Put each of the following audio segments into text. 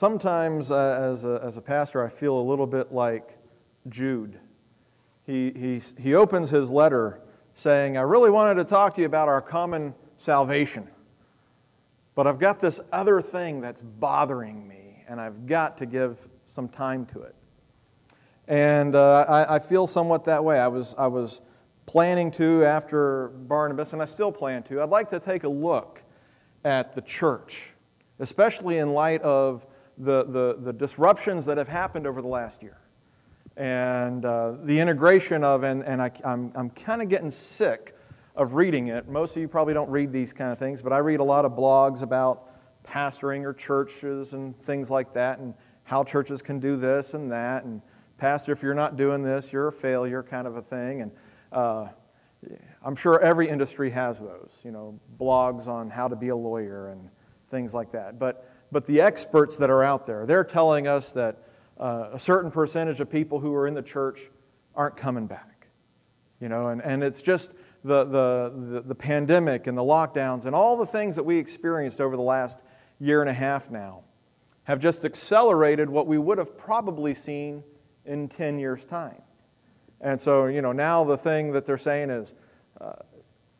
sometimes uh, as, a, as a pastor, I feel a little bit like Jude. He, he, he opens his letter saying, I really wanted to talk to you about our common salvation, but I've got this other thing that's bothering me, and I've got to give some time to it. And uh, I, I, feel somewhat that way. I was, I was planning to after Barnabas, and I still plan to. I'd like to take a look at the church, especially in light of the, the, the disruptions that have happened over the last year and uh, the integration of, and, and I, I'm, I'm kind of getting sick of reading it. Most of you probably don't read these kind of things, but I read a lot of blogs about pastoring or churches and things like that, and how churches can do this and that, and pastor, if you're not doing this, you're a failure, kind of a thing. And uh, I'm sure every industry has those, you know, blogs on how to be a lawyer and things like that. But but the experts that are out there, they're telling us that uh, a certain percentage of people who are in the church aren't coming back. You know, and, and it's just the, the, the, the pandemic and the lockdowns and all the things that we experienced over the last year and a half now have just accelerated what we would have probably seen in 10 years' time. And so, you know, now the thing that they're saying is uh,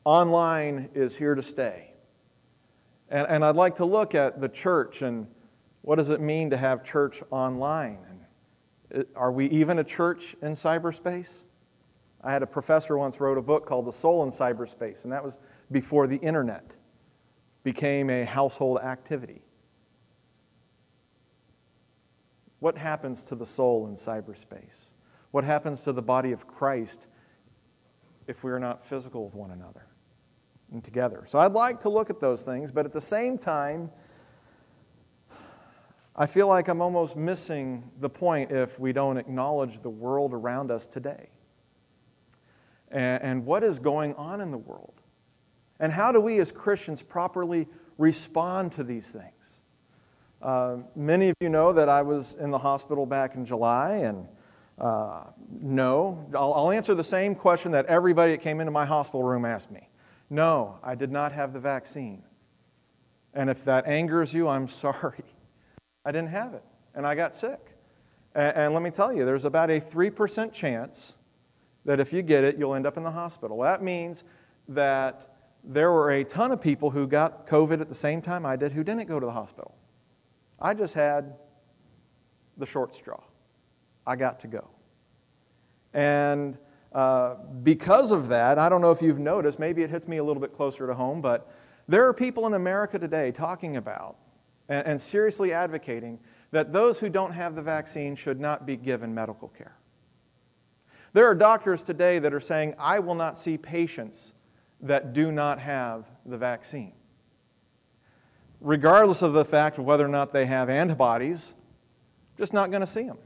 online is here to stay. And, and I'd like to look at the church and what does it mean to have church online? And uh, are we even a church in cyberspace? I had a professor once wrote a book called The Soul in Cyberspace, and that was before the internet became a household activity. What happens to the soul in cyberspace? What happens to the body of Christ if we are not physical with one another? And together. So I'd like to look at those things, but at the same time, I feel like I'm almost missing the point if we don't acknowledge the world around us today. And, and what is going on in the world? And how do we as Christians properly respond to these things? Uh, many of you know that I was in the hospital back in July, and uh, no, I'll, I'll answer the same question that everybody that came into my hospital room asked me. No, I did not have the vaccine. And if that angers you, I'm sorry. I didn't have it, and I got sick. And, and let me tell you, there's about a 3% chance that if you get it, you'll end up in the hospital. That means that there were a ton of people who got COVID at the same time I did who didn't go to the hospital. I just had the short straw. I got to go. And uh, because of that, I don't know if you've noticed, maybe it hits me a little bit closer to home, but there are people in America today talking about and, and seriously advocating that those who don't have the vaccine should not be given medical care. There are doctors today that are saying, I will not see patients that do not have the vaccine. Regardless of the fact of whether or not they have antibodies, just not going to see them.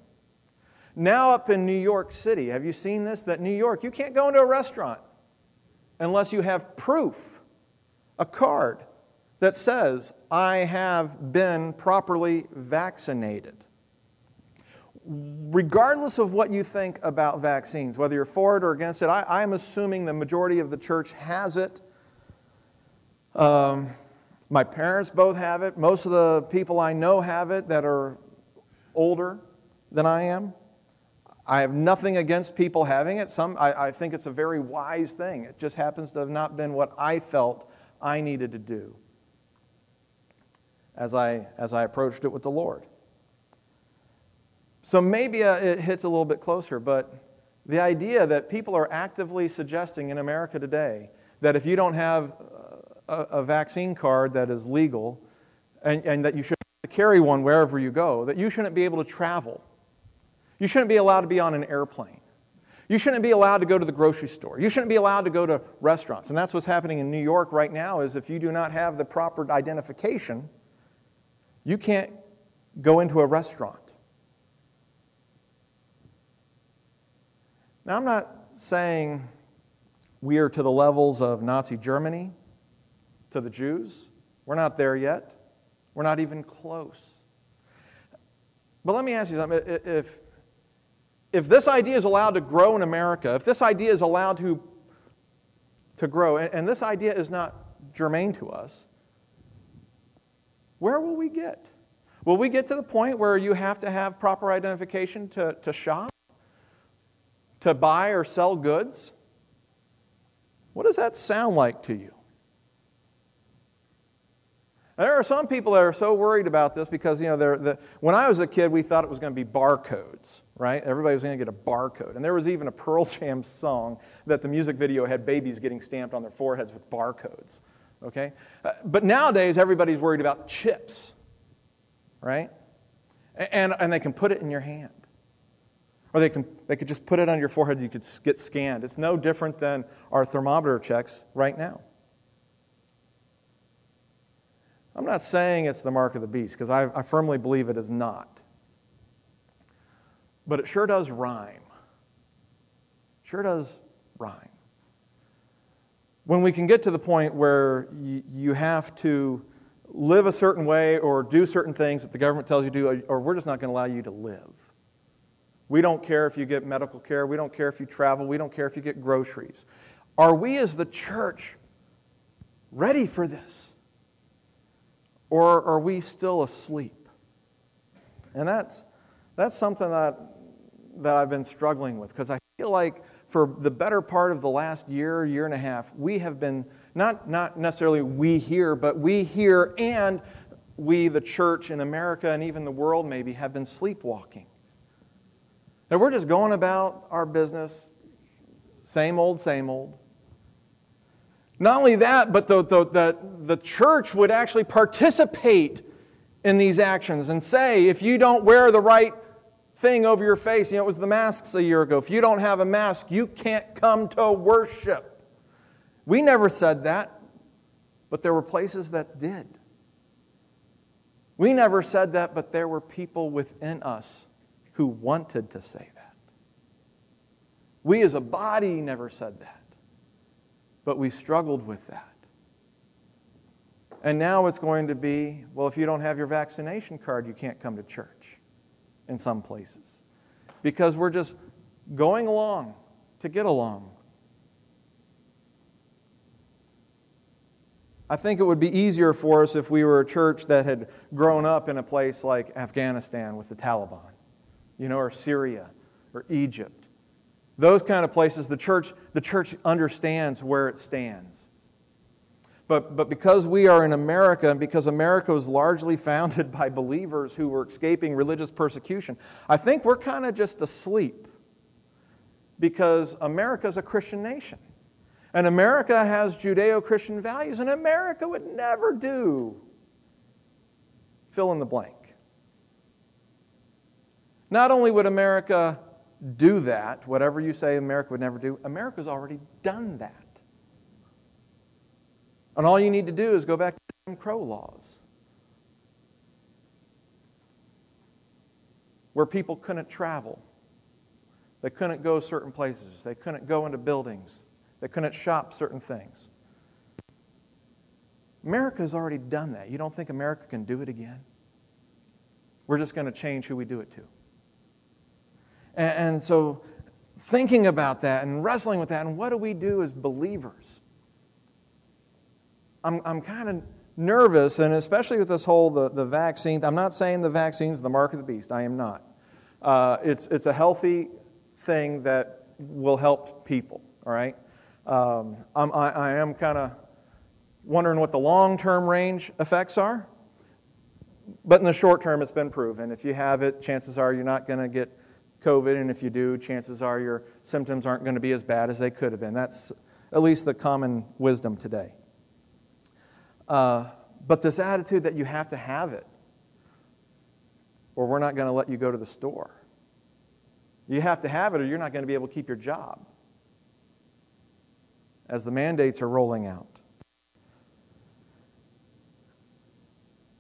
Now, up in New York City, have you seen this? That New York, you can't go into a restaurant unless you have proof, a card that says, I have been properly vaccinated. Regardless of what you think about vaccines, whether you're for it or against it, I, am assuming the majority of the church has it. Um, my parents both have it. Most of the people I know have it that are older than I am. I have nothing against people having it. Some, I, I, think it's a very wise thing. It just happens to have not been what I felt I needed to do as I, as I approached it with the Lord. So maybe uh, it hits a little bit closer, but the idea that people are actively suggesting in America today that if you don't have a, a vaccine card that is legal and, and that you should carry one wherever you go, that you shouldn't be able to travel you shouldn't be allowed to be on an airplane. You shouldn't be allowed to go to the grocery store. You shouldn't be allowed to go to restaurants. And that's what's happening in New York right now is if you do not have the proper identification, you can't go into a restaurant. Now, I'm not saying we are to the levels of Nazi Germany, to the Jews. We're not there yet. We're not even close. But let me ask you something. If, if this idea is allowed to grow in America, if this idea is allowed to, to grow, and, and this idea is not germane to us, where will we get? Will we get to the point where you have to have proper identification to, to shop, to buy or sell goods? What does that sound like to you? There are some people that are so worried about this because, you know, the, when I was a kid, we thought it was going to be barcodes, right? Everybody was going to get a barcode. And there was even a Pearl Jam song that the music video had babies getting stamped on their foreheads with barcodes, okay? Uh, but nowadays, everybody's worried about chips, right? And, and they can put it in your hand. Or they, can, they could just put it on your forehead, and you could get scanned. It's no different than our thermometer checks right now. I'm not saying it's the mark of the beast, because I, I firmly believe it is not. But it sure does rhyme. Sure does rhyme. When we can get to the point where you, you have to live a certain way or do certain things that the government tells you to do, or we're just not going to allow you to live. We don't care if you get medical care. We don't care if you travel. We don't care if you get groceries. Are we as the church ready for this? Or are we still asleep? And that's, that's something that, that I've been struggling with because I feel like for the better part of the last year, year and a half, we have been, not, not necessarily we here, but we here and we, the church in America and even the world maybe, have been sleepwalking. That we're just going about our business, same old, same old. Not only that, but the, the, the, the church would actually participate in these actions and say, if you don't wear the right thing over your face, you know, it was the masks a year ago. If you don't have a mask, you can't come to worship. We never said that, but there were places that did. We never said that, but there were people within us who wanted to say that. We as a body never said that but we struggled with that. And now it's going to be well, if you don't have your vaccination card, you can't come to church in some places because we're just going along to get along. I think it would be easier for us if we were a church that had grown up in a place like Afghanistan with the Taliban, you know, or Syria or Egypt those kind of places, the church, the church understands where it stands. But, but because we are in America and because America was largely founded by believers who were escaping religious persecution, I think we're kind of just asleep because America is a Christian nation. And America has Judeo Christian values, and America would never do fill in the blank. Not only would America do that, whatever you say America would never do, America's already done that. And all you need to do is go back to Jim Crow laws, where people couldn't travel, they couldn't go certain places, they couldn't go into buildings, they couldn't shop certain things. America's already done that. You don't think America can do it again? We're just going to change who we do it to. And, and so, thinking about that and wrestling with that, and what do we do as believers? I'm, I'm kind of nervous, and especially with this whole the, the vaccine. I'm not saying the vaccine's the mark of the beast. I am not. Uh, it's, it's a healthy thing that will help people, all right? Um, I'm, I, I am kind of wondering what the long term range effects are. But in the short term, it's been proven. If you have it, chances are you're not going to get COVID, and if you do, chances are your symptoms aren't going to be as bad as they could have been. That's at least the common wisdom today. Uh, but this attitude that you have to have it, or we're not going to let you go to the store. You have to have it, or you're not going to be able to keep your job as the mandates are rolling out.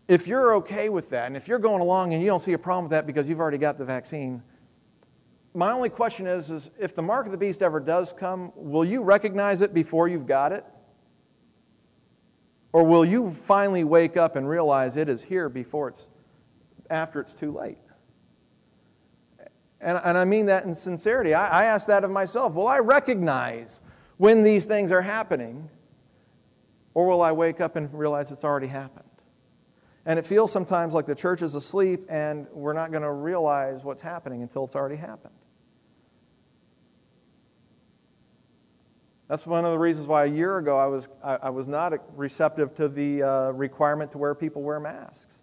If you're okay with that, and if you're going along and you don't see a problem with that because you've already got the vaccine, my only question is, is if the mark of the beast ever does come, will you recognize it before you've got it? Or will you finally wake up and realize it is here before it's after it's too late? And, and I mean that in sincerity. I, I ask that of myself. Will I recognize when these things are happening? Or will I wake up and realize it's already happened? And it feels sometimes like the church is asleep and we're not going to realize what's happening until it's already happened. That's one of the reasons why a year ago I was, I, I was not receptive to the uh, requirement to where people wear masks.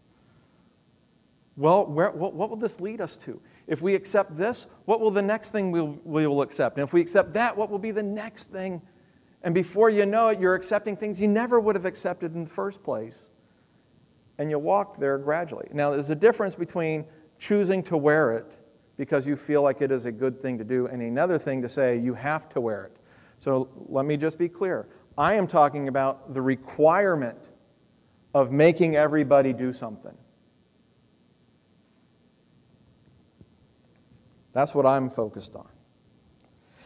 Well, where, what, what will this lead us to? If we accept this, what will the next thing we'll, we will accept? And if we accept that, what will be the next thing? And before you know it, you're accepting things you never would have accepted in the first place. And you walk there gradually. Now, there's a difference between choosing to wear it because you feel like it is a good thing to do, and another thing to say you have to wear it. So let me just be clear. I am talking about the requirement of making everybody do something. That's what I'm focused on.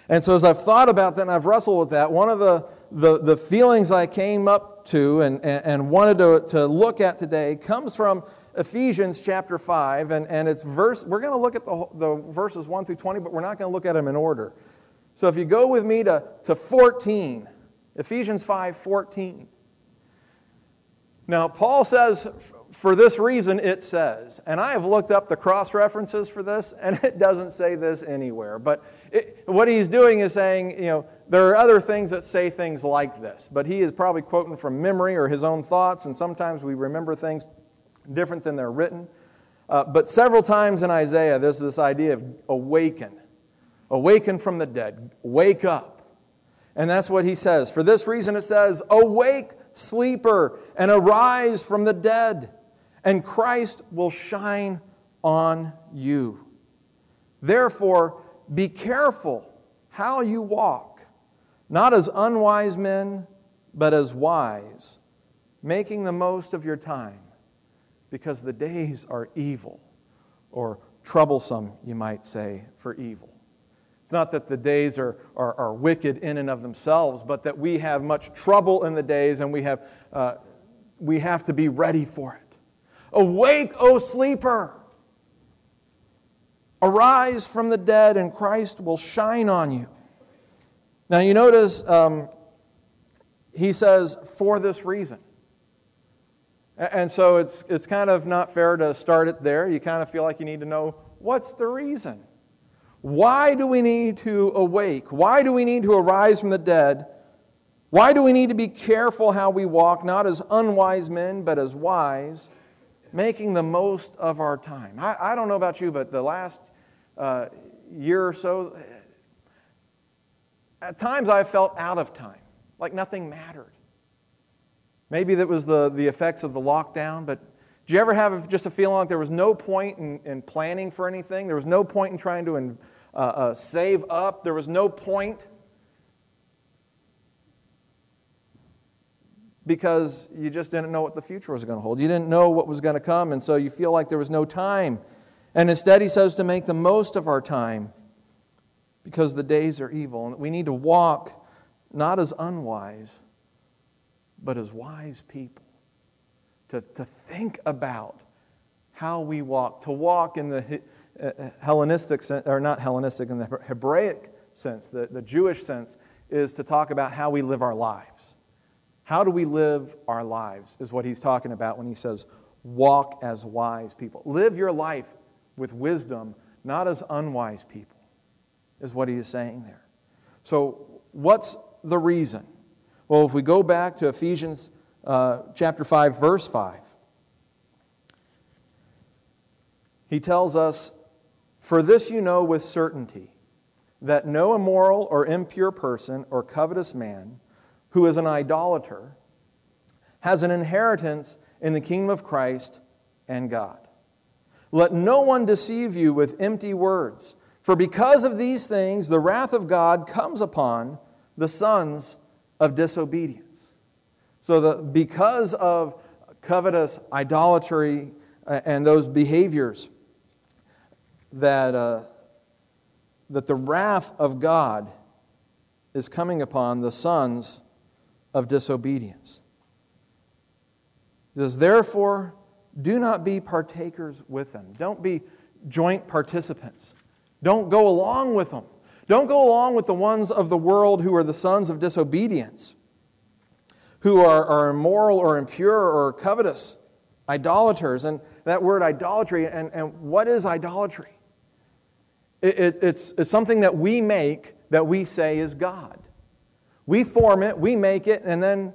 And so, as I've thought about that and I've wrestled with that, one of the, the, the feelings I came up to and, and, wanted to, to look at today comes from Ephesians chapter 5. And, and it's verse, we're going to look at the, the verses 1 through 20, but we're not going to look at them in order. So, if you go with me to, to 14, Ephesians 5 14. Now, Paul says for this reason, it says, and I have looked up the cross references for this, and it doesn't say this anywhere. But it, what he's doing is saying, you know, there are other things that say things like this, but he is probably quoting from memory or his own thoughts, and sometimes we remember things different than they're written. Uh, but several times in Isaiah, there's this idea of awaken, awaken from the dead, wake up. And that's what he says. For this reason, it says, Awake, sleeper, and arise from the dead and Christ will shine on you. Therefore, be careful how you walk, not as unwise men, but as wise, making the most of your time, because the days are evil, or troublesome, you might say, for evil. It's not that the days are, are, are wicked in and of themselves, but that we have much trouble in the days and we have, uh, we have to be ready for it. Awake, O sleeper! Arise from the dead, and Christ will shine on you. Now, you notice um, he says, for this reason. And so it's, it's kind of not fair to start it there. You kind of feel like you need to know what's the reason? Why do we need to awake? Why do we need to arise from the dead? Why do we need to be careful how we walk, not as unwise men, but as wise? making the most of our time. I, I don't know about you, but the last uh, year or so, at times I felt out of time, like nothing mattered. Maybe that was the, the effects of the lockdown, but do you ever have just a feeling like there was no point in, in planning for anything? There was no point in trying to uh, uh, save up? There was no point because you just didn't know what the future was going to hold. You didn't know what was going to come, and so you feel like there was no time. And instead, he says to make the most of our time because the days are evil. And we need to walk not as unwise, but as wise people. To, to think about how we walk, to walk in the Hellenistic sense, or not Hellenistic, in the Hebraic sense, the, the Jewish sense, is to talk about how we live our lives. How do we live our lives, is what he's talking about when he says, walk as wise people. Live your life with wisdom, not as unwise people, is what he is saying there. So, what's the reason? Well, if we go back to Ephesians uh, chapter 5, verse 5, he tells us, For this you know with certainty, that no immoral or impure person or covetous man, who is an idolater, has an inheritance in the kingdom of Christ and God. Let no one deceive you with empty words, for because of these things the wrath of God comes upon the sons of disobedience. So, the, because of covetous idolatry uh, and those behaviors, that, uh, that the wrath of God is coming upon the sons of disobedience. He says, Therefore, do not be partakers with them. Don't be joint participants. Don't go along with them. Don't go along with the ones of the world who are the sons of disobedience, who are, are immoral or impure or covetous. Idolaters. And that word idolatry, and, and what is idolatry? It, it, it's, it's something that we make that we say is God. We form it, we make it, and then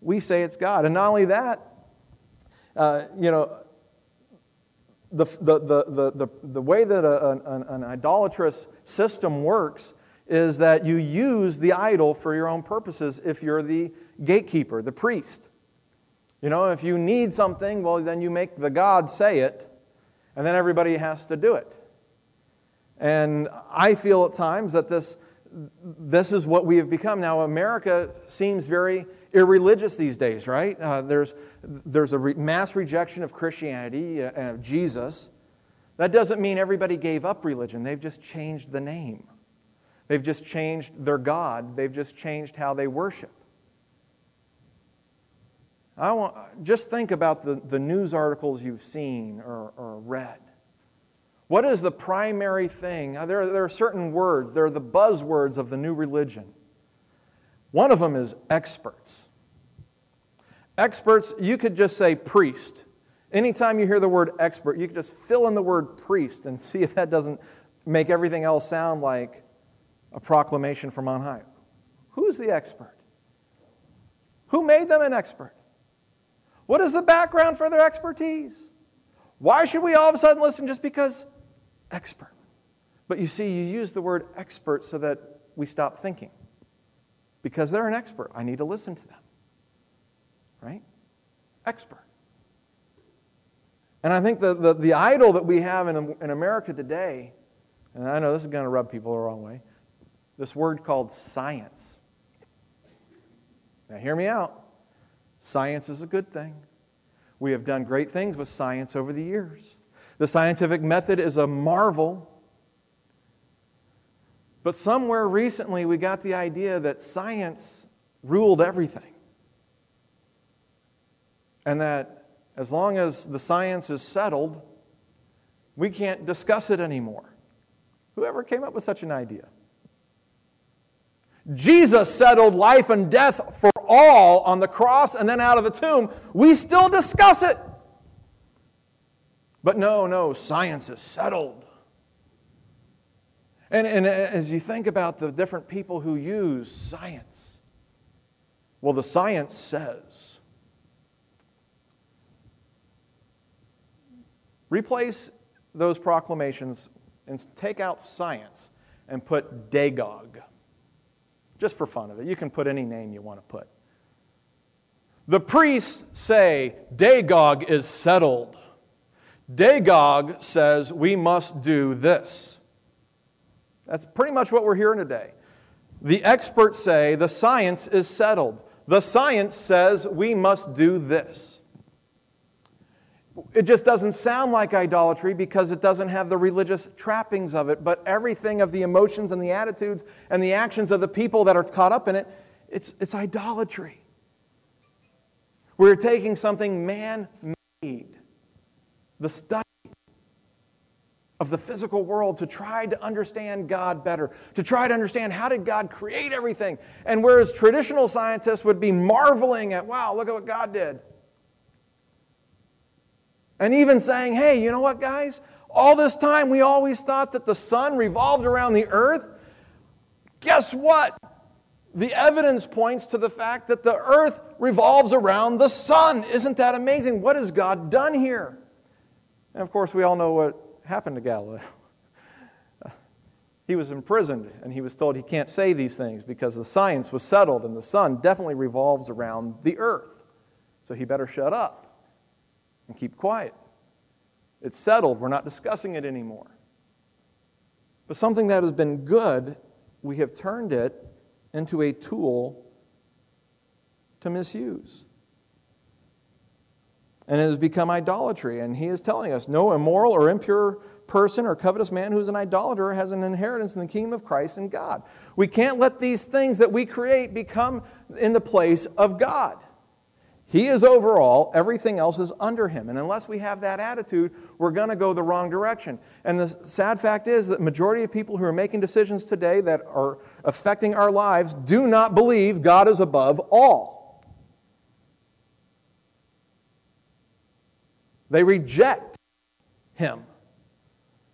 we say it's God. And not only that, uh, you know, the, the, the, the, the way that a, an, an idolatrous system works is that you use the idol for your own purposes if you're the gatekeeper, the priest. You know, if you need something, well, then you make the God say it, and then everybody has to do it. And I feel at times that this, this is what we have become. Now, America seems very irreligious these days, right? Uh, there's, there's a re- mass rejection of Christianity uh, and of Jesus. That doesn't mean everybody gave up religion, they've just changed the name. They've just changed their God, they've just changed how they worship. I want, just think about the, the news articles you've seen or, or read. What is the primary thing? There, there are certain words, there are the buzzwords of the new religion. One of them is experts. Experts, you could just say priest. Anytime you hear the word expert, you could just fill in the word priest and see if that doesn't make everything else sound like a proclamation from on high. Who's the expert? Who made them an expert? What is the background for their expertise? Why should we all of a sudden listen just because expert? But you see, you use the word expert so that we stop thinking. Because they're an expert, I need to listen to them. Right? Expert. And I think the, the, the idol that we have in, in America today, and I know this is going to rub people the wrong way, this word called science. Now, hear me out. Science is a good thing. We have done great things with science over the years. The scientific method is a marvel. But somewhere recently, we got the idea that science ruled everything. And that as long as the science is settled, we can't discuss it anymore. Whoever came up with such an idea? Jesus settled life and death for all on the cross and then out of the tomb. We still discuss it. But no, no, science is settled. And, and as you think about the different people who use science, well, the science says. Replace those proclamations and take out science and put Dagon just for fun of it. You can put any name you want to put. The priests say Dagon is settled. Dagon says we must do this. That's pretty much what we're hearing today. The experts say the science is settled. The science says we must do this. It just doesn't sound like idolatry because it doesn't have the religious trappings of it, but everything of the emotions and the attitudes and the actions of the people that are caught up in it, it's, it's idolatry. We're taking something man made, the study of the physical world to try to understand God better, to try to understand how did God create everything. And whereas traditional scientists would be marveling at, wow, look at what God did. And even saying, hey, you know what, guys? All this time we always thought that the sun revolved around the earth. Guess what? The evidence points to the fact that the earth revolves around the sun. Isn't that amazing? What has God done here? And of course, we all know what happened to Galileo. he was imprisoned and he was told he can't say these things because the science was settled and the sun definitely revolves around the earth. So he better shut up and keep quiet. It's settled. We're not discussing it anymore. But something that has been good, we have turned it into a tool to misuse. And it has become idolatry. And he is telling us no immoral or impure person or covetous man who's an idolater has an inheritance in the kingdom of Christ and God. We can't let these things that we create become in the place of God. He is over all, everything else is under him. And unless we have that attitude, we're going to go the wrong direction. And the sad fact is that majority of people who are making decisions today that are affecting our lives do not believe God is above all. They reject him.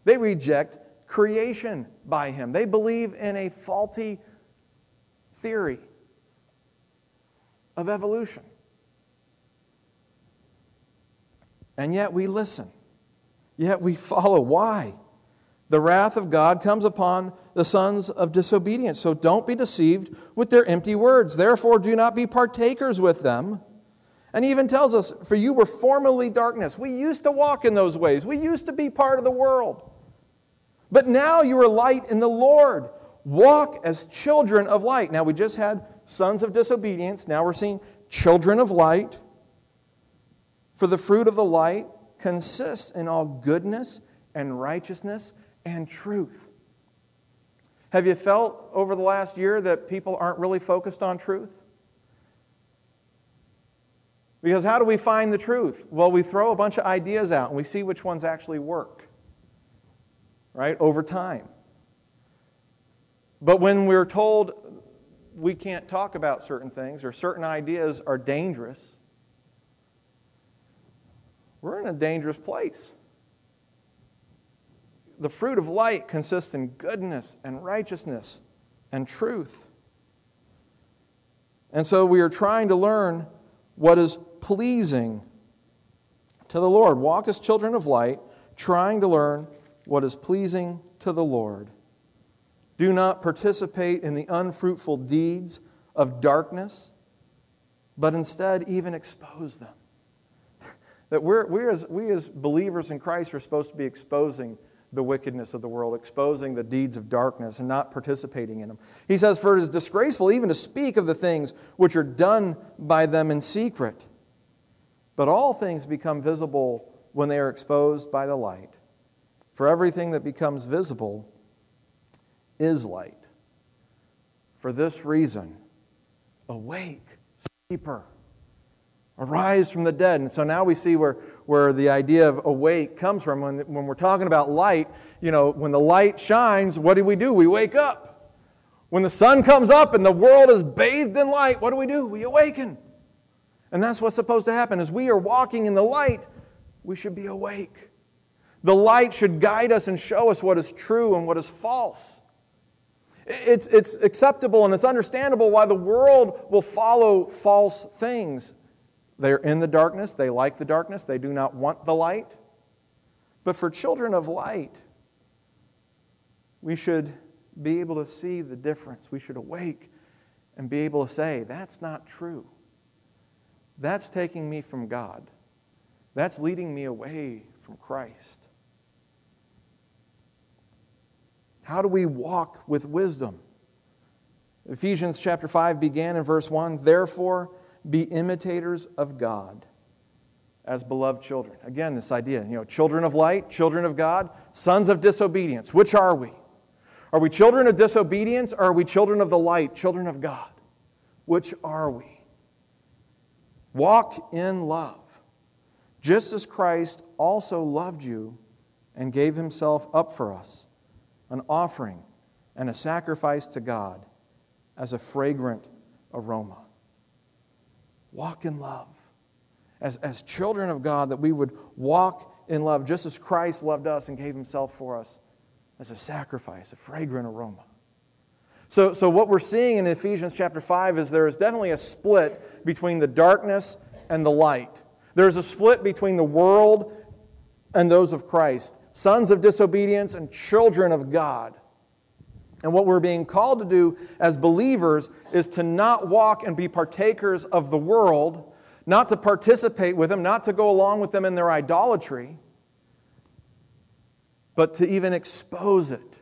They reject creation by him. They believe in a faulty theory of evolution. And yet we listen. Yet we follow. Why? The wrath of God comes upon the sons of disobedience. So don't be deceived with their empty words. Therefore, do not be partakers with them. And he even tells us, For you were formerly darkness. We used to walk in those ways, we used to be part of the world. But now you are light in the Lord. Walk as children of light. Now, we just had sons of disobedience. Now we're seeing children of light. For the fruit of the light consists in all goodness and righteousness and truth. Have you felt over the last year that people aren't really focused on truth? Because how do we find the truth? Well, we throw a bunch of ideas out and we see which ones actually work, right, over time. But when we're told we can't talk about certain things or certain ideas are dangerous, we're in a dangerous place. The fruit of light consists in goodness and righteousness and truth. And so we are trying to learn what is pleasing to the Lord. Walk as children of light, trying to learn what is pleasing to the Lord. Do not participate in the unfruitful deeds of darkness, but instead even expose them. that we're, we, as, we as believers in Christ are supposed to be exposing the wickedness of the world, exposing the deeds of darkness, and not participating in them. He says, For it is disgraceful even to speak of the things which are done by them in secret. But all things become visible when they are exposed by the light. For everything that becomes visible is light. For this reason, awake, sleeper, arise from the dead. And so now we see where, where the idea of awake comes from. When, when we're talking about light, you know, when the light shines, what do we do? We wake up. When the sun comes up and the world is bathed in light, what do we do? We awaken. And that's what's supposed to happen. As we are walking in the light, we should be awake. The light should guide us and show us what is true and what is false. It's, it's acceptable and it's understandable why the world will follow false things. They're in the darkness, they like the darkness, they do not want the light. But for children of light, we should be able to see the difference. We should awake and be able to say, that's not true. That's taking me from God. That's leading me away from Christ. How do we walk with wisdom? Ephesians chapter 5 began in verse 1 Therefore, be imitators of God as beloved children. Again, this idea, you know, children of light, children of God, sons of disobedience. Which are we? Are we children of disobedience or are we children of the light, children of God? Which are we? Walk in love, just as Christ also loved you and gave himself up for us an offering and a sacrifice to God as a fragrant aroma. Walk in love. As, as children of God, that we would walk in love just as Christ loved us and gave himself for us as a sacrifice, a fragrant aroma. So, so what we're seeing in Ephesians chapter 5 is there is definitely a split between the darkness and the light. There's a split between the world and those of Christ sons of disobedience and children of God. And what we're being called to do as believers is to not walk and be partakers of the world, not to participate with them, not to go along with them in their idolatry, but to even expose it.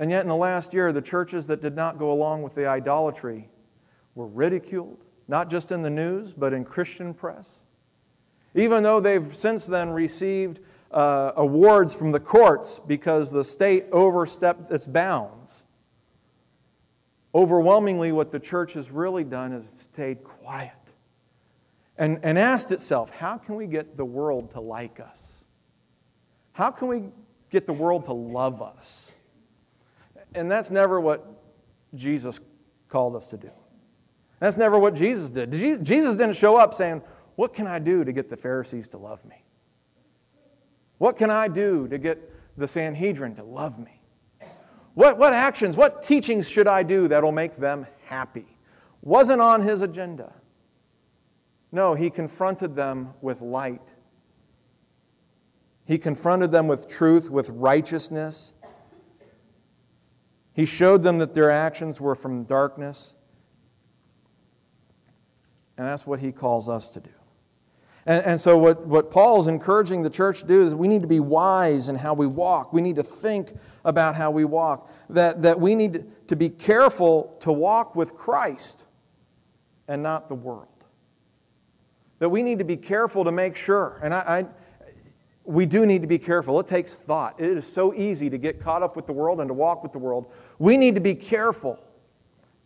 And yet, in the last year, the churches that did not go along with the idolatry were ridiculed, not just in the news, but in Christian press. Even though they've since then received uh, awards from the courts because the state overstepped its bounds. Overwhelmingly, what the church has really done is stayed quiet and, and asked itself, how can we get the world to like us? How can we get the world to love us? And that's never what Jesus called us to do. That's never what Jesus did. Jesus didn't show up saying, What can I do to get the Pharisees to love me? What can I do to get the Sanhedrin to love me? What, what actions, what teachings should I do that'll make them happy? Wasn't on his agenda. No, he confronted them with light. He confronted them with truth, with righteousness. He showed them that their actions were from darkness. And that's what he calls us to do. And, and so, what, what Paul is encouraging the church to do is we need to be wise in how we walk. We need to think about how we walk. That, that we need to be careful to walk with Christ and not the world. That we need to be careful to make sure. And I, I we do need to be careful. It takes thought. It is so easy to get caught up with the world and to walk with the world. We need to be careful.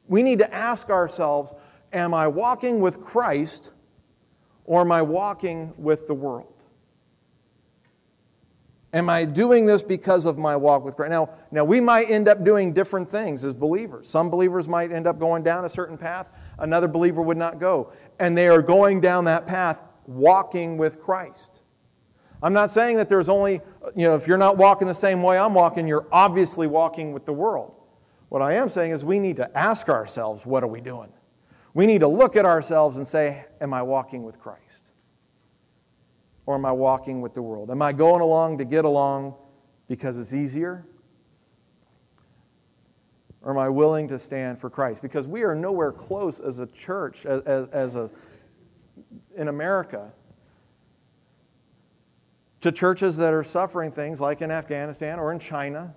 We need to ask ourselves Am I walking with Christ or am I walking with the world? Am I doing this because of my walk with Christ? Now, now, we might end up doing different things as believers. Some believers might end up going down a certain path, another believer would not go. And they are going down that path walking with Christ. I'm not saying that there's only, you know, if you're not walking the same way I'm walking, you're obviously walking with the world. What I am saying is we need to ask ourselves, what are we doing? We need to look at ourselves and say, am I walking with Christ? Or am I walking with the world? Am I going along to get along because it's easier? Or am I willing to stand for Christ? Because we are nowhere close as a church, as, as, as a, in America, to churches that are suffering things like in Afghanistan or in China,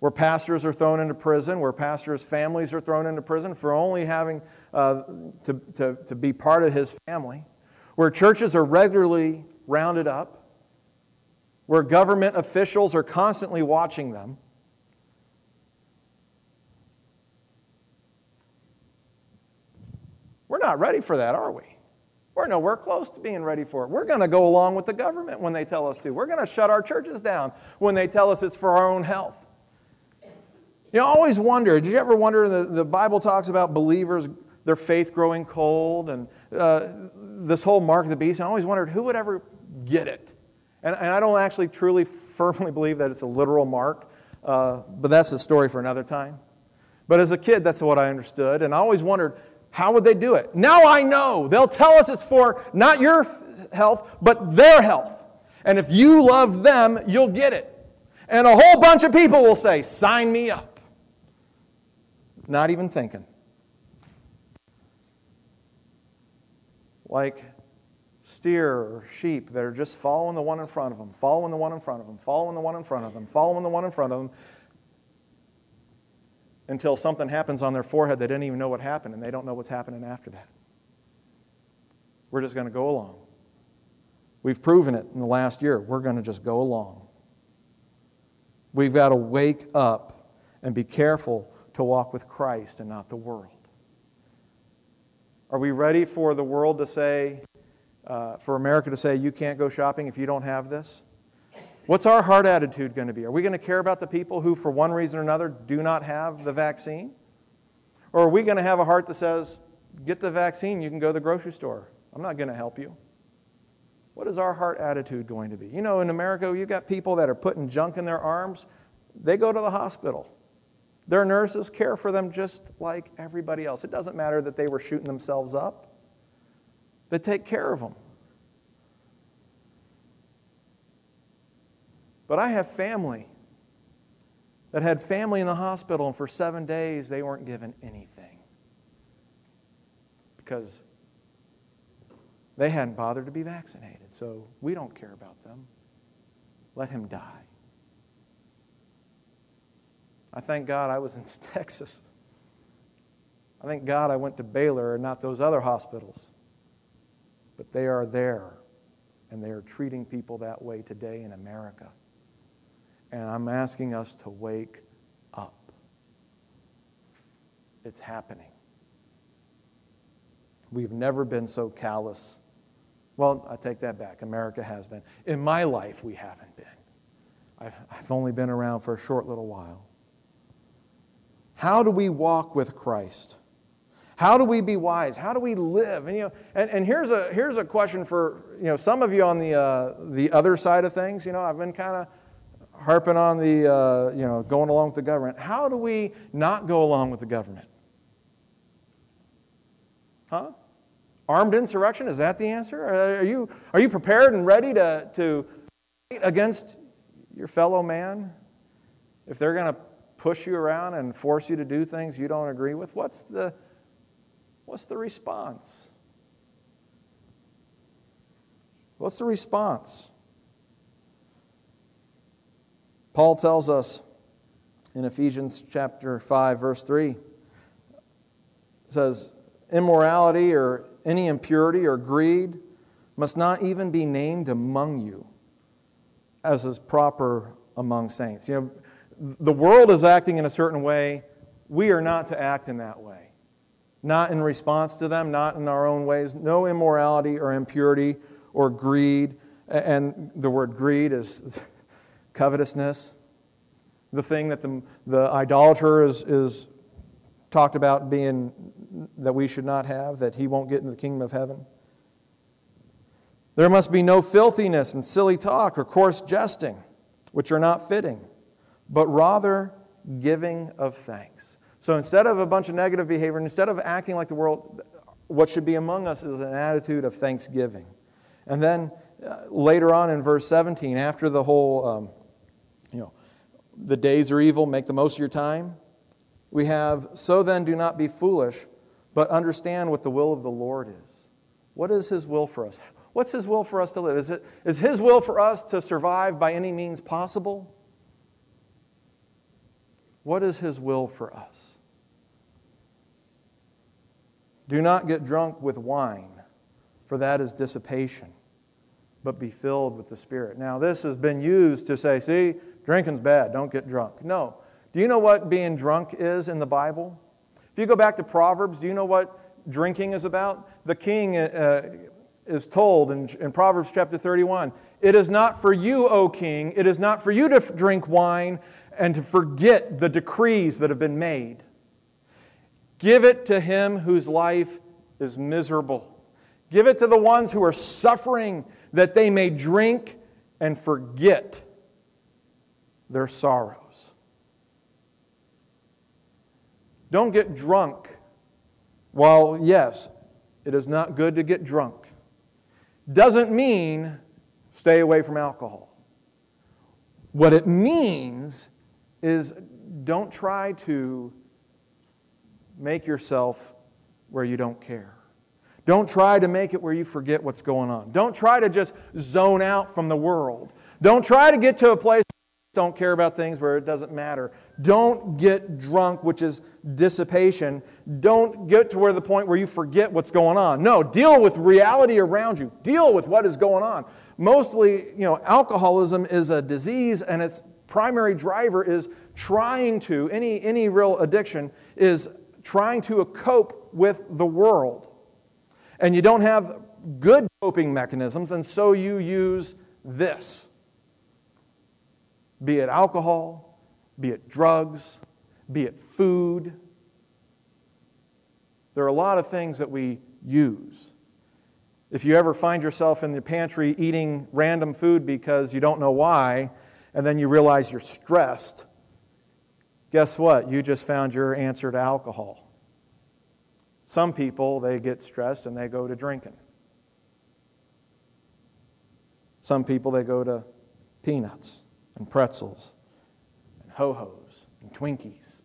where pastors are thrown into prison, where pastors' families are thrown into prison for only having uh, to, to, to be part of his family, where churches are regularly rounded up, where government officials are constantly watching them. We're not ready for that, are we? We're nowhere close to being ready for it. We're going to go along with the government when they tell us to. We're going to shut our churches down when they tell us it's for our own health. You know, I always wonder, did you ever wonder, the, the Bible talks about believers, their faith growing cold, and uh, this whole mark of the beast. I always wondered who would ever get it. And, and I don't actually truly, firmly believe that it's a literal mark, uh, but that's a story for another time. But as a kid, that's what I understood. And I always wondered, how would they do it? Now I know. They'll tell us it's for not your health, but their health. And if you love them, you'll get it. And a whole bunch of people will say, Sign me up. Not even thinking. Like steer or sheep that are just following the one in front of them, following the one in front of them, following the one in front of them, following the one in front of them, until something happens on their forehead they didn't even know what happened and they don't know what's happening after that. We're just going to go along. We've proven it in the last year. We're going to just go along. We've got to wake up and be careful to walk with Christ and not the world. Are we ready for the world to say, uh, for America to say, you can't go shopping if you don't have this? What's our heart attitude going to be? Are we going to care about the people who, for one reason or another, do not have the vaccine? Or are we going to have a heart that says, get the vaccine, you can go to the grocery store? I'm not going to help you. What is our heart attitude going to be? You know, in America, you've got people that are putting junk in their arms, they go to the hospital. Their nurses care for them just like everybody else. It doesn't matter that they were shooting themselves up, they take care of them. But I have family that had family in the hospital, and for seven days they weren't given anything because they hadn't bothered to be vaccinated. So we don't care about them. Let him die. I thank God I was in Texas. I thank God I went to Baylor and not those other hospitals. But they are there, and they are treating people that way today in America. And I'm asking us to wake up. It's happening. We've never been so callous. Well, I take that back. America has been. In my life, we haven't been. I've only been around for a short little while. How do we walk with Christ? How do we be wise? How do we live? And, you know, and, and here's, a, here's a question for you know, some of you on the, uh, the other side of things. You know, I've been kind of harping on the, uh, you know, going along with the government. How do we not go along with the government? Huh? Armed insurrection? Is that the answer? Are you, are you prepared and ready to, to fight against your fellow man? If they're going to push you around and force you to do things you don't agree with, what's the, what's the response? What's the response? Paul tells us in Ephesians chapter 5 verse 3 says immorality or any impurity or greed must not even be named among you as is proper among saints. You know, the world is acting in a certain way. We are not to act in that way. Not in response to them, not in our own ways. No immorality or impurity or greed. And the word greed is covetousness. The thing that the, the idolater is, is talked about being that we should not have, that he won't get into the kingdom of heaven. There must be no filthiness and silly talk or coarse jesting, which are not fitting, but rather giving of thanks. So instead of a bunch of negative behavior, and instead of acting like the world, what should be among us is an attitude of thanksgiving. And then uh, later on in verse 17, after the whole, um, you know, the days are evil, make the most of your time, we have, so then do not be foolish, but understand what the will of the Lord is. What is His will for us? What's His will for us to live? Is, it, is His will for us to survive by any means possible? What is His will for us? Do not get drunk with wine, for that is dissipation, but be filled with the Spirit. Now, this has been used to say, see, drinking's bad, don't get drunk. No. Do you know what being drunk is in the Bible? If you go back to Proverbs, do you know what drinking is about? The king uh, is told in, in Proverbs chapter 31 It is not for you, O king, it is not for you to drink wine and to forget the decrees that have been made. Give it to him whose life is miserable. Give it to the ones who are suffering that they may drink and forget their sorrows. Don't get drunk. While, yes, it is not good to get drunk, doesn't mean stay away from alcohol. What it means is don't try to make yourself where you don't care. Don't try to make it where you forget what's going on. Don't try to just zone out from the world. Don't try to get to a place don't care about things where it doesn't matter. Don't get drunk, which is dissipation. Don't get to where the point where you forget what's going on. No, deal with reality around you. Deal with what is going on. Mostly, you know, alcoholism is a disease and its primary driver is trying to any any real addiction is trying to cope with the world. And you don't have good coping mechanisms and so you use this be it alcohol, be it drugs, be it food. There are a lot of things that we use. If you ever find yourself in the pantry eating random food because you don't know why, and then you realize you're stressed, guess what? You just found your answer to alcohol. Some people, they get stressed and they go to drinking. Some people, they go to peanuts and pretzels and ho hos and Twinkies.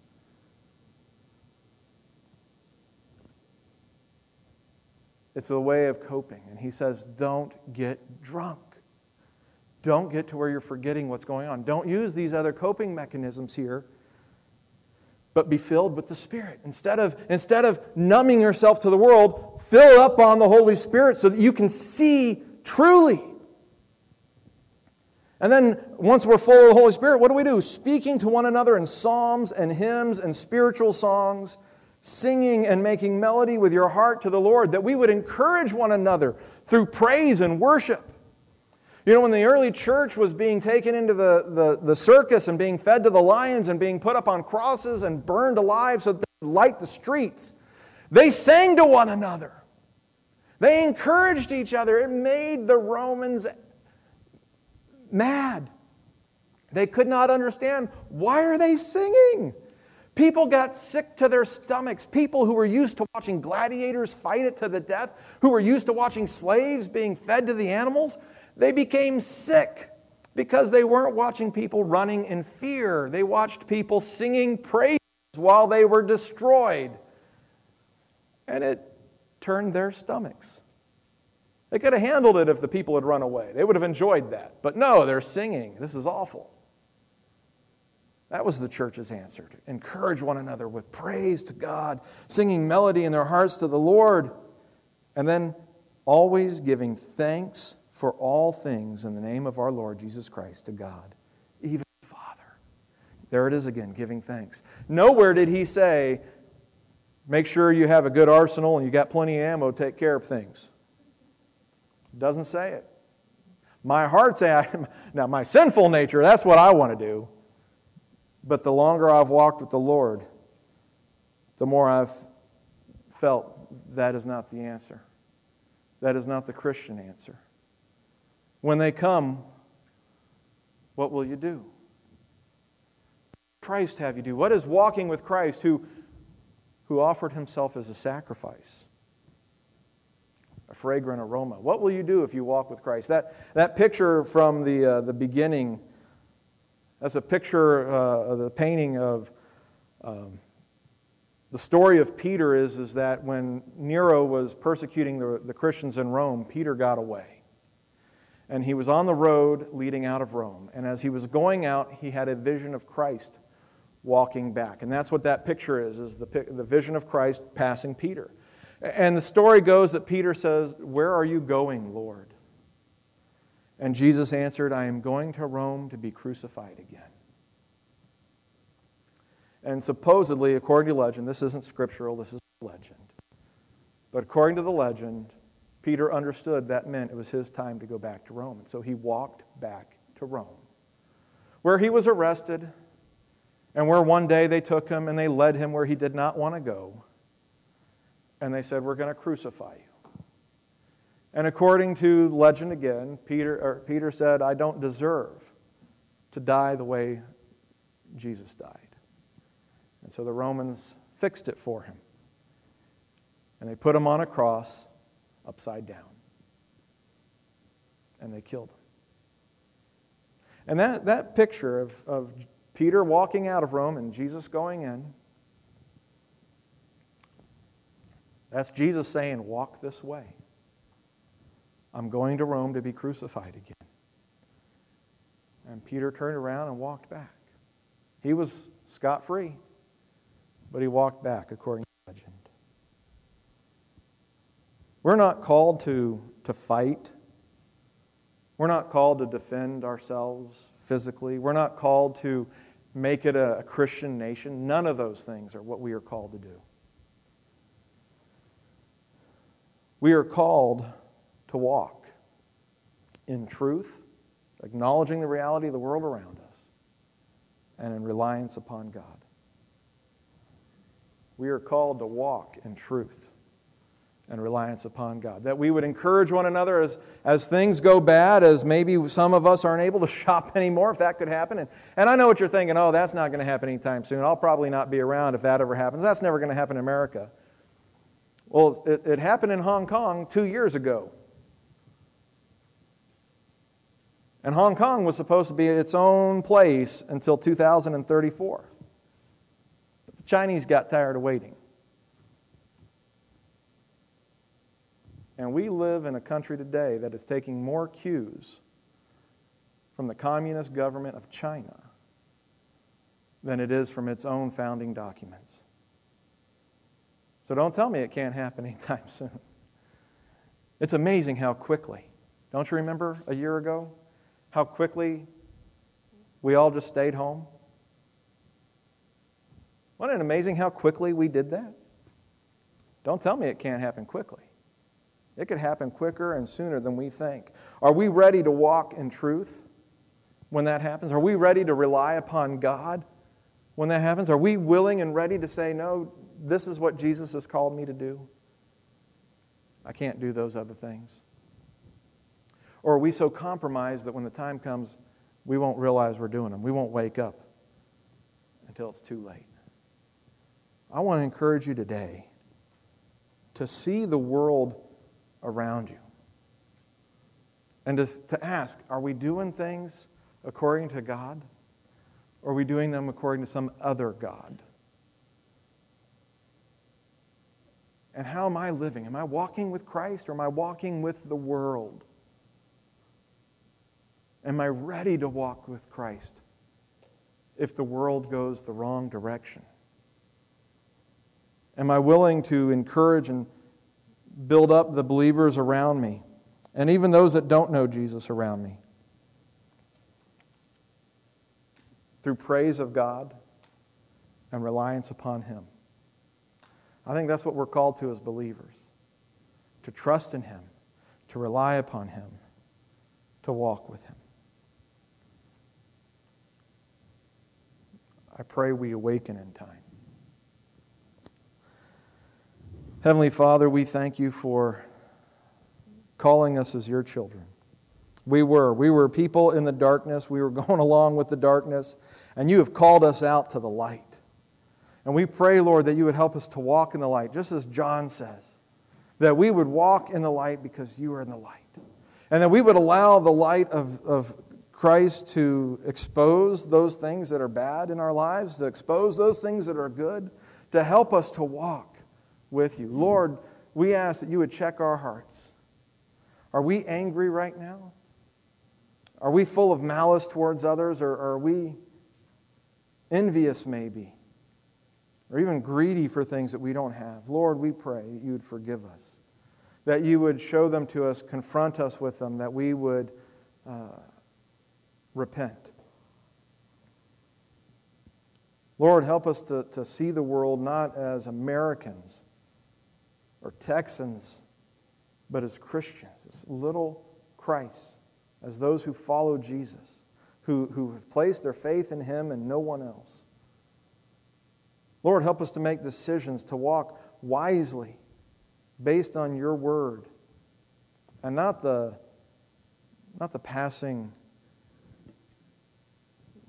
It's a way of coping. And he says, don't get drunk. Don't get to where you're forgetting what's going on. Don't use these other coping mechanisms here, but be filled with the Spirit. Instead of, instead of numbing yourself to the world, fill up on the Holy Spirit so that you can see truly and then once we're full of the Holy Spirit, what do we do? Speaking to one another in psalms and hymns and spiritual songs, singing and making melody with your heart to the Lord, that we would encourage one another through praise and worship. You know, when the early church was being taken into the, the, the circus and being fed to the lions and being put up on crosses and burned alive so that they light the streets, They sang to one another. They encouraged each other. It made the Romans mad. They could not understand why are they singing? People got sick to their stomachs. People who were used to watching gladiators fight it to the death, who were used to watching slaves being fed to the animals, they became sick because they weren't watching people running in fear. They watched people singing praises while they were destroyed. And it turned their stomachs. They could have handled it if the people had run away. They would have enjoyed that. But no, they're singing. This is awful. That was the church's answer to encourage one another with praise to God, singing melody in their hearts to the Lord, and then always giving thanks for all things in the name of our Lord Jesus Christ to God, even Father. There it is again, giving thanks. Nowhere did he say, make sure you have a good arsenal and you got plenty of ammo, take care of things. Doesn't say it. My heart say, now my sinful nature, that's what I want to do. But the longer I've walked with the Lord, the more I've felt that is not the answer. That is not the Christian answer. When they come, what will you do? Christ have you do? What is walking with Christ who, who offered himself as a sacrifice? A fragrant aroma. What will you do if you walk with Christ? That, that picture from the, uh, the beginning that's a picture uh, the painting of um, the story of Peter is, is that when Nero was persecuting the, the Christians in Rome, Peter got away. And he was on the road leading out of Rome. And as he was going out, he had a vision of Christ walking back. And that's what that picture is, is the, the vision of Christ passing Peter. And the story goes that Peter says, Where are you going, Lord? And Jesus answered, I am going to Rome to be crucified again. And supposedly, according to legend, this isn't scriptural, this is legend. But according to the legend, Peter understood that meant it was his time to go back to Rome. And so he walked back to Rome, where he was arrested, and where one day they took him and they led him where he did not want to go. And they said, We're going to crucify you. And according to legend again, Peter, Peter said, I don't deserve to die the way Jesus died. And so the Romans fixed it for him. And they put him on a cross upside down. And they killed him. And that, that picture of, of Peter walking out of Rome and Jesus going in, that's Jesus saying, Walk this way. I'm going to Rome to be crucified again. And Peter turned around and walked back. He was scot free, but he walked back according to legend. We're not called to, to fight. We're not called to defend ourselves physically. We're not called to make it a, a Christian nation. None of those things are what we are called to do. We are called to walk in truth, acknowledging the reality of the world around us, and in reliance upon God. We are called to walk in truth and reliance upon God. That we would encourage one another as, as things go bad, as maybe some of us aren't able to shop anymore, if that could happen. And, and I know what you're thinking oh, that's not going to happen anytime soon. I'll probably not be around if that ever happens. That's never going to happen in America. Well, it, it happened in Hong Kong two years ago. And Hong Kong was supposed to be its own place until 2034. But the Chinese got tired of waiting. And we live in a country today that is taking more cues from the communist government of China than it is from its own founding documents. So don't tell me it can't happen anytime soon. It's amazing how quickly. Don't you remember a year ago how quickly we all just stayed home? Wasn't it amazing how quickly we did that? Don't tell me it can't happen quickly. It could happen quicker and sooner than we think. Are we ready to walk in truth when that happens? Are we ready to rely upon God when that happens? Are we willing and ready to say, No, this is what Jesus has called me to do, I can't do those other things? Or are we so compromised that when the time comes, we won't realize we're doing them? We won't wake up until it's too late. I want to encourage you today to see the world around you and to, to ask are we doing things according to God? Or are we doing them according to some other God? And how am I living? Am I walking with Christ or am I walking with the world? Am I ready to walk with Christ if the world goes the wrong direction? Am I willing to encourage and build up the believers around me and even those that don't know Jesus around me? Through praise of God and reliance upon Him. I think that's what we're called to as believers to trust in Him, to rely upon Him, to walk with Him. I pray we awaken in time. Heavenly Father, we thank you for calling us as your children. We were. We were people in the darkness. We were going along with the darkness, and you have called us out to the light. And we pray, Lord, that you would help us to walk in the light, just as John says, that we would walk in the light because you are in the light. And that we would allow the light of, of Christ to expose those things that are bad in our lives, to expose those things that are good, to help us to walk with you. Lord, we ask that you would check our hearts. Are we angry right now? Are we full of malice towards others, or are we envious maybe? Or even greedy for things that we don't have. Lord, we pray that you would forgive us, that you would show them to us, confront us with them, that we would uh, repent. Lord, help us to, to see the world not as Americans or Texans, but as Christians, as little Christ, as those who follow Jesus, who, who have placed their faith in Him and no one else. Lord, help us to make decisions to walk wisely based on your word and not the, not the passing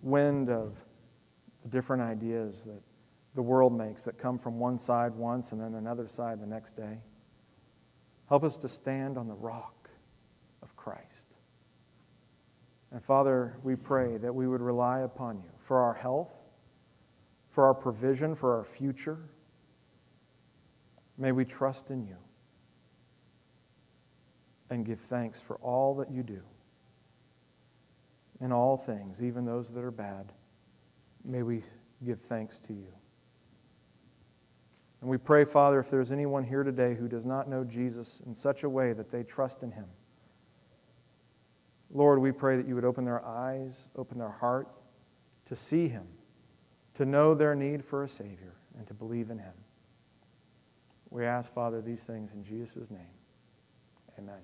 wind of the different ideas that the world makes that come from one side once and then another side the next day. Help us to stand on the rock of Christ. And Father, we pray that we would rely upon you for our health for our provision, for our future. May we trust in you and give thanks for all that you do. In all things, even those that are bad, may we give thanks to you. And we pray, Father, if there's anyone here today who does not know Jesus in such a way that they trust in him, Lord, we pray that you would open their eyes, open their heart to see him to know their need for a Savior and to believe in Him. We ask, Father, these things in Jesus' name. Amen.